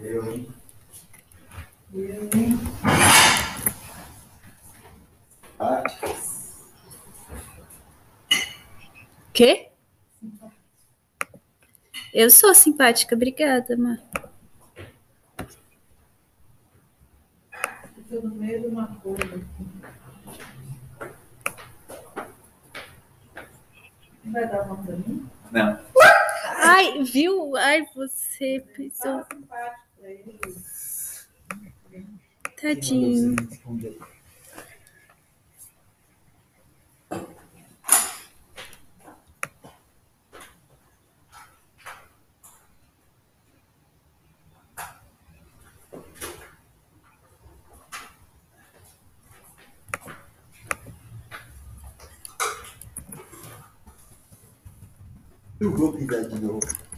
Eu, hein? Eu, hein? Práticas. Quê? Eu sou simpática, obrigada, Mar. Estou no meio de uma coisa. Não vai dar uma pra mim? Não. Ai, viu? Ai, você pisou. Tadinho. Eu vou pisar de novo.